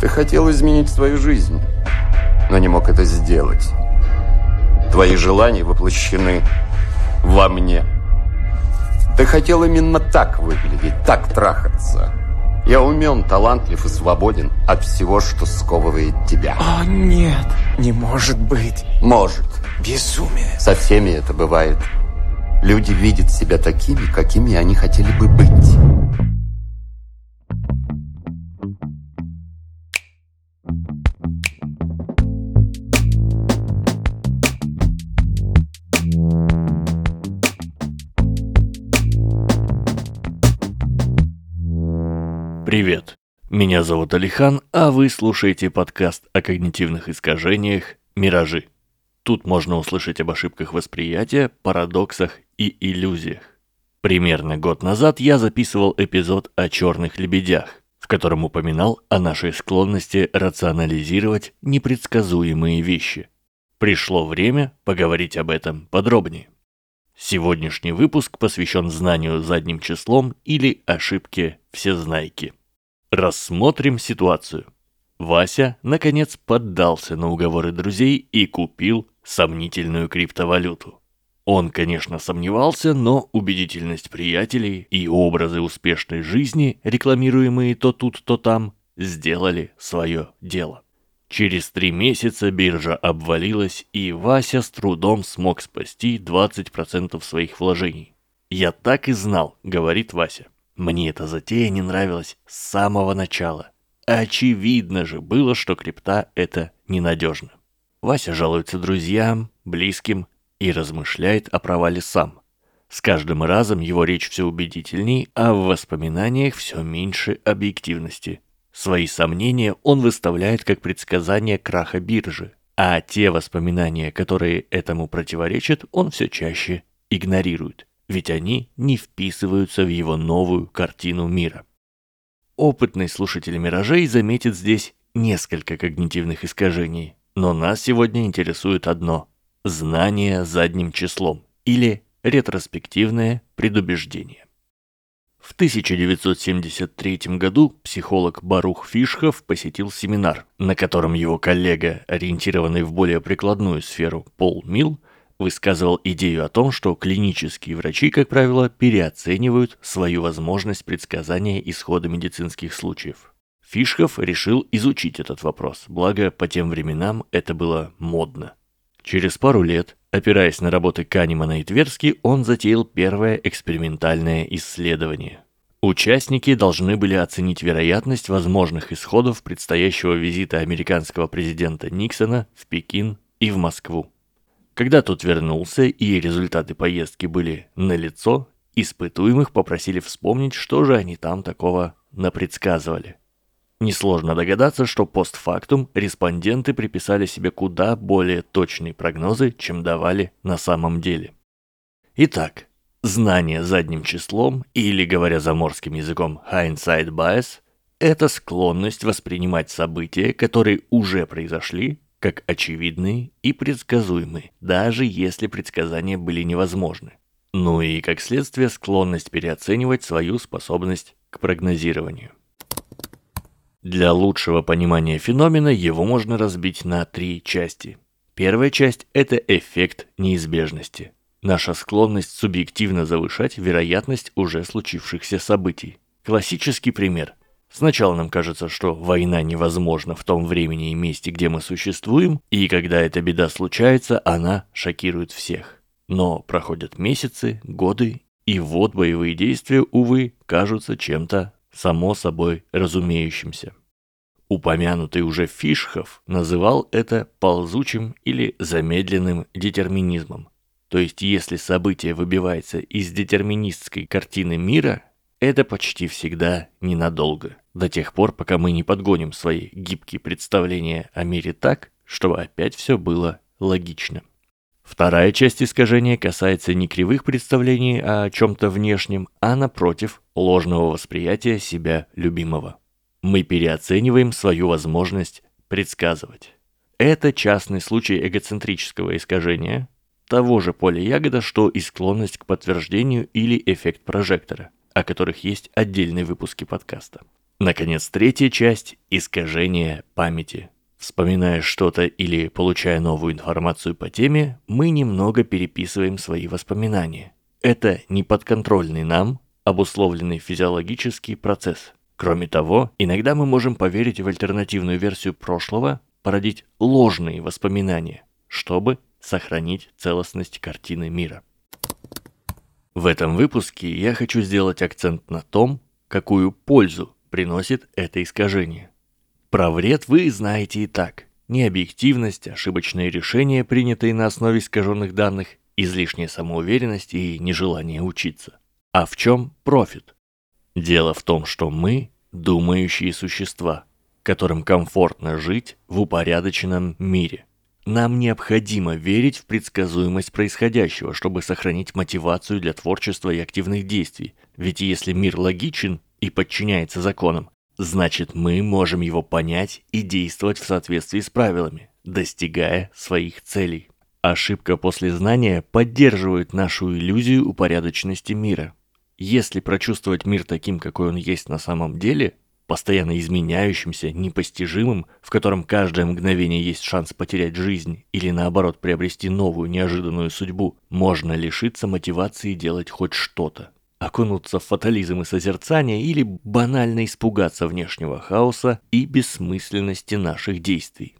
Ты хотел изменить свою жизнь, но не мог это сделать. Твои желания воплощены во мне. Ты хотел именно так выглядеть, так трахаться. Я умен, талантлив и свободен от всего, что сковывает тебя. О, нет, не может быть. Может. Безумие. Со всеми это бывает. Люди видят себя такими, какими они хотели бы быть. Привет, меня зовут Алихан, а вы слушаете подкаст о когнитивных искажениях «Миражи». Тут можно услышать об ошибках восприятия, парадоксах и иллюзиях. Примерно год назад я записывал эпизод о черных лебедях, в котором упоминал о нашей склонности рационализировать непредсказуемые вещи. Пришло время поговорить об этом подробнее. Сегодняшний выпуск посвящен знанию задним числом или ошибке всезнайки. Рассмотрим ситуацию. Вася, наконец, поддался на уговоры друзей и купил сомнительную криптовалюту. Он, конечно, сомневался, но убедительность приятелей и образы успешной жизни, рекламируемые то тут, то там, сделали свое дело. Через три месяца биржа обвалилась, и Вася с трудом смог спасти 20% своих вложений. «Я так и знал», — говорит Вася. Мне эта затея не нравилась с самого начала. Очевидно же было, что крипта это ненадежно. Вася жалуется друзьям, близким и размышляет о провале сам. С каждым разом его речь все убедительней, а в воспоминаниях все меньше объективности. Свои сомнения он выставляет как предсказание краха биржи, а те воспоминания, которые этому противоречат, он все чаще игнорирует ведь они не вписываются в его новую картину мира. Опытный слушатель «Миражей» заметит здесь несколько когнитивных искажений, но нас сегодня интересует одно – знание задним числом или ретроспективное предубеждение. В 1973 году психолог Барух Фишхов посетил семинар, на котором его коллега, ориентированный в более прикладную сферу Пол Милл, высказывал идею о том, что клинические врачи, как правило, переоценивают свою возможность предсказания исхода медицинских случаев. Фишков решил изучить этот вопрос, благо по тем временам это было модно. Через пару лет, опираясь на работы Канемана и Тверски, он затеял первое экспериментальное исследование. Участники должны были оценить вероятность возможных исходов предстоящего визита американского президента Никсона в Пекин и в Москву. Когда тот вернулся и результаты поездки были налицо, испытуемых попросили вспомнить, что же они там такого напредсказывали. Несложно догадаться, что постфактум респонденты приписали себе куда более точные прогнозы, чем давали на самом деле. Итак, знание задним числом, или, говоря заморским языком, hindsight bias, это склонность воспринимать события, которые уже произошли, как очевидные и предсказуемые, даже если предсказания были невозможны. Ну и, как следствие, склонность переоценивать свою способность к прогнозированию. Для лучшего понимания феномена его можно разбить на три части. Первая часть – это эффект неизбежности. Наша склонность субъективно завышать вероятность уже случившихся событий. Классический пример. Сначала нам кажется, что война невозможна в том времени и месте, где мы существуем, и когда эта беда случается, она шокирует всех. Но проходят месяцы, годы, и вот боевые действия, увы, кажутся чем-то само собой разумеющимся. Упомянутый уже Фишхов называл это ползучим или замедленным детерминизмом. То есть, если событие выбивается из детерминистской картины мира, это почти всегда ненадолго, до тех пор, пока мы не подгоним свои гибкие представления о мире так, чтобы опять все было логично. Вторая часть искажения касается не кривых представлений о чем-то внешнем, а напротив, ложного восприятия себя любимого. Мы переоцениваем свою возможность предсказывать. Это частный случай эгоцентрического искажения, того же поля ягода, что и склонность к подтверждению или эффект прожектора – о которых есть отдельные выпуски подкаста. Наконец, третья часть – искажение памяти. Вспоминая что-то или получая новую информацию по теме, мы немного переписываем свои воспоминания. Это неподконтрольный нам, обусловленный физиологический процесс. Кроме того, иногда мы можем поверить в альтернативную версию прошлого, породить ложные воспоминания, чтобы сохранить целостность картины мира. В этом выпуске я хочу сделать акцент на том, какую пользу приносит это искажение. Про вред вы знаете и так. Необъективность, ошибочные решения, принятые на основе искаженных данных, излишняя самоуверенность и нежелание учиться. А в чем профит? Дело в том, что мы – думающие существа, которым комфортно жить в упорядоченном мире. Нам необходимо верить в предсказуемость происходящего, чтобы сохранить мотивацию для творчества и активных действий. Ведь если мир логичен и подчиняется законам, значит мы можем его понять и действовать в соответствии с правилами, достигая своих целей. Ошибка после знания поддерживает нашу иллюзию упорядоченности мира. Если прочувствовать мир таким, какой он есть на самом деле, постоянно изменяющимся, непостижимым, в котором каждое мгновение есть шанс потерять жизнь или наоборот приобрести новую неожиданную судьбу, можно лишиться мотивации делать хоть что-то окунуться в фатализм и созерцание или банально испугаться внешнего хаоса и бессмысленности наших действий.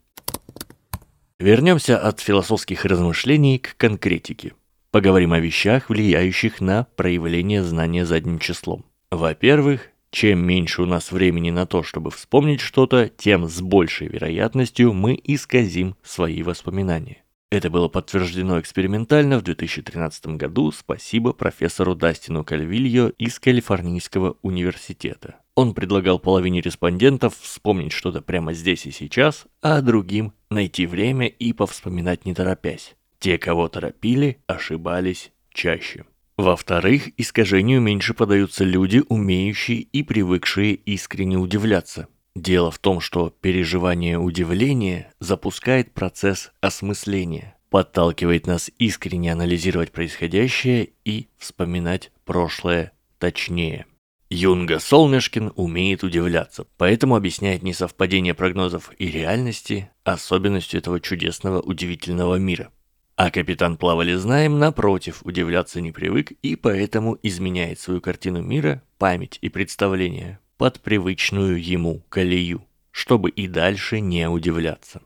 Вернемся от философских размышлений к конкретике. Поговорим о вещах, влияющих на проявление знания задним числом. Во-первых, чем меньше у нас времени на то, чтобы вспомнить что-то, тем с большей вероятностью мы исказим свои воспоминания. Это было подтверждено экспериментально в 2013 году, спасибо профессору Дастину Кальвильо из Калифорнийского университета. Он предлагал половине респондентов вспомнить что-то прямо здесь и сейчас, а другим найти время и повспоминать не торопясь. Те, кого торопили, ошибались чаще. Во-вторых, искажению меньше подаются люди, умеющие и привыкшие искренне удивляться – Дело в том, что переживание удивления запускает процесс осмысления, подталкивает нас искренне анализировать происходящее и вспоминать прошлое точнее. Юнга Солнышкин умеет удивляться, поэтому объясняет несовпадение прогнозов и реальности особенностью этого чудесного удивительного мира. А капитан Плавали знаем, напротив, удивляться не привык и поэтому изменяет свою картину мира, память и представление, под привычную ему колею, чтобы и дальше не удивляться.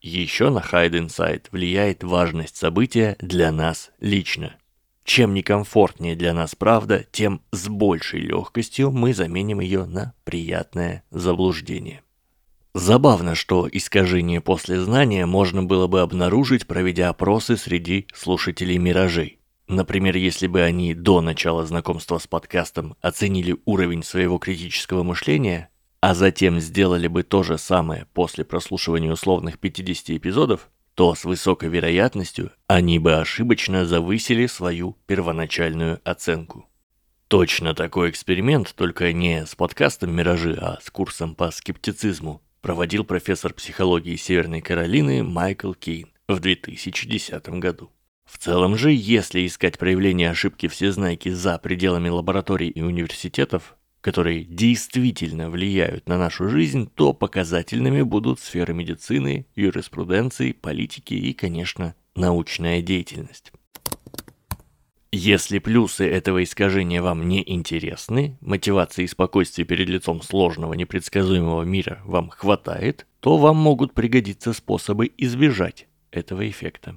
Еще на Hide Inside влияет важность события для нас лично. Чем некомфортнее для нас правда, тем с большей легкостью мы заменим ее на приятное заблуждение. Забавно, что искажение после знания можно было бы обнаружить, проведя опросы среди слушателей «Миражей». Например, если бы они до начала знакомства с подкастом оценили уровень своего критического мышления, а затем сделали бы то же самое после прослушивания условных 50 эпизодов, то с высокой вероятностью они бы ошибочно завысили свою первоначальную оценку. Точно такой эксперимент, только не с подкастом «Миражи», а с курсом по скептицизму, проводил профессор психологии Северной Каролины Майкл Кейн в 2010 году. В целом же, если искать проявление ошибки всезнайки за пределами лабораторий и университетов, которые действительно влияют на нашу жизнь, то показательными будут сферы медицины, юриспруденции, политики и, конечно, научная деятельность. Если плюсы этого искажения вам не интересны, мотивации и спокойствия перед лицом сложного непредсказуемого мира вам хватает, то вам могут пригодиться способы избежать этого эффекта.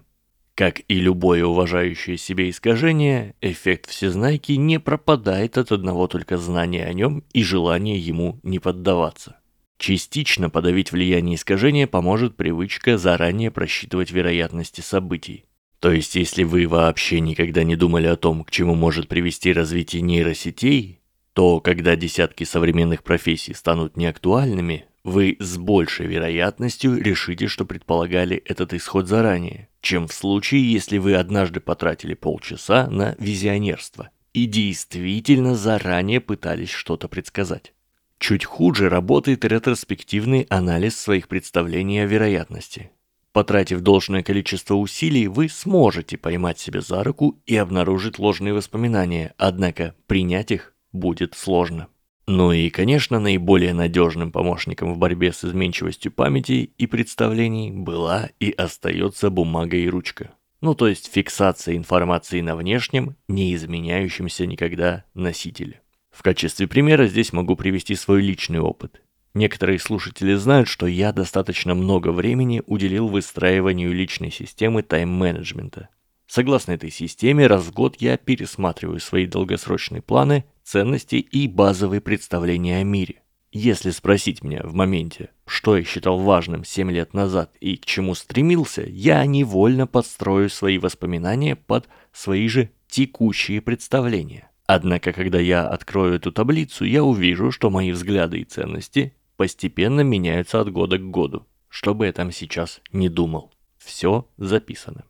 Как и любое уважающее себе искажение, эффект всезнайки не пропадает от одного только знания о нем и желания ему не поддаваться. Частично подавить влияние искажения поможет привычка заранее просчитывать вероятности событий. То есть, если вы вообще никогда не думали о том, к чему может привести развитие нейросетей, то когда десятки современных профессий станут неактуальными, вы с большей вероятностью решите, что предполагали этот исход заранее, чем в случае, если вы однажды потратили полчаса на визионерство и действительно заранее пытались что-то предсказать. Чуть хуже работает ретроспективный анализ своих представлений о вероятности. Потратив должное количество усилий, вы сможете поймать себя за руку и обнаружить ложные воспоминания, однако принять их будет сложно. Ну и, конечно, наиболее надежным помощником в борьбе с изменчивостью памяти и представлений была и остается бумага и ручка. Ну то есть фиксация информации на внешнем, не изменяющемся никогда носителе. В качестве примера здесь могу привести свой личный опыт. Некоторые слушатели знают, что я достаточно много времени уделил выстраиванию личной системы тайм-менеджмента. Согласно этой системе, раз в год я пересматриваю свои долгосрочные планы, ценности и базовые представления о мире. Если спросить меня в моменте, что я считал важным 7 лет назад и к чему стремился, я невольно подстрою свои воспоминания под свои же текущие представления. Однако, когда я открою эту таблицу, я увижу, что мои взгляды и ценности постепенно меняются от года к году. Что бы я там сейчас не думал. Все записано.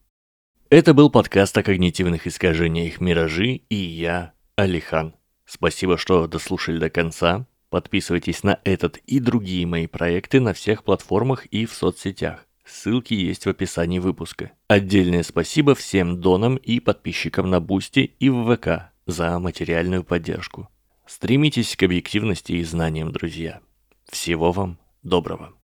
Это был подкаст о когнитивных искажениях «Миражи» и я, Алихан. Спасибо, что дослушали до конца. Подписывайтесь на этот и другие мои проекты на всех платформах и в соцсетях. Ссылки есть в описании выпуска. Отдельное спасибо всем донам и подписчикам на Бусти и в ВК за материальную поддержку. Стремитесь к объективности и знаниям, друзья. Всего вам доброго.